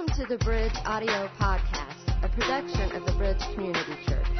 Welcome to the Bridge Audio Podcast, a production of the Bridge Community Church.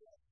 that.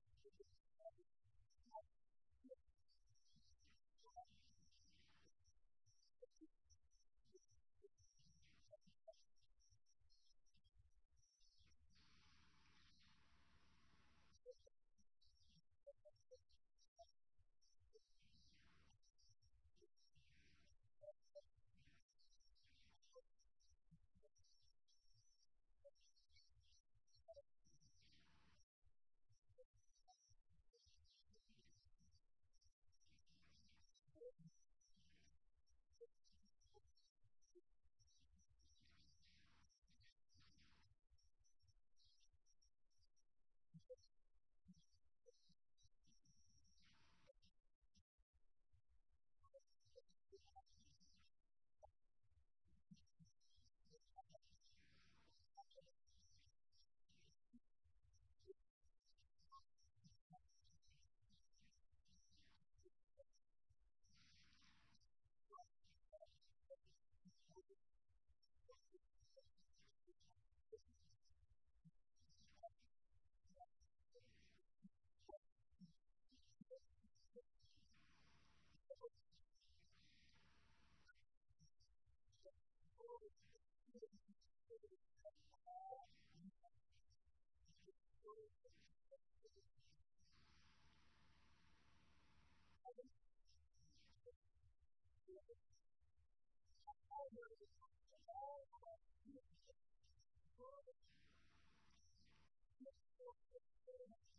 Thank you.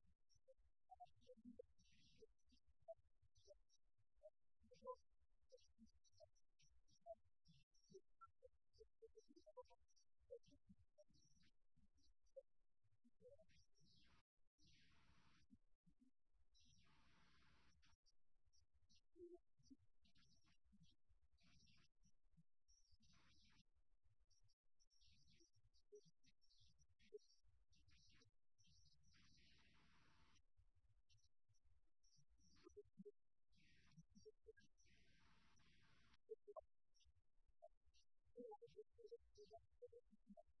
the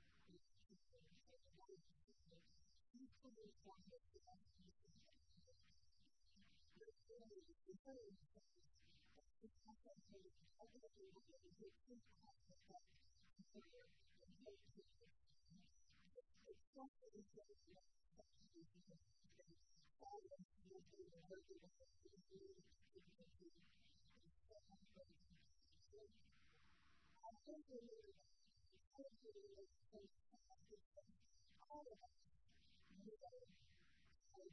all of us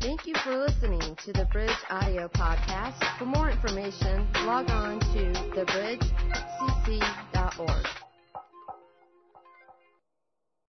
Thank you for listening to the Bridge Audio Podcast. For more information, log on to thebridgecc.org.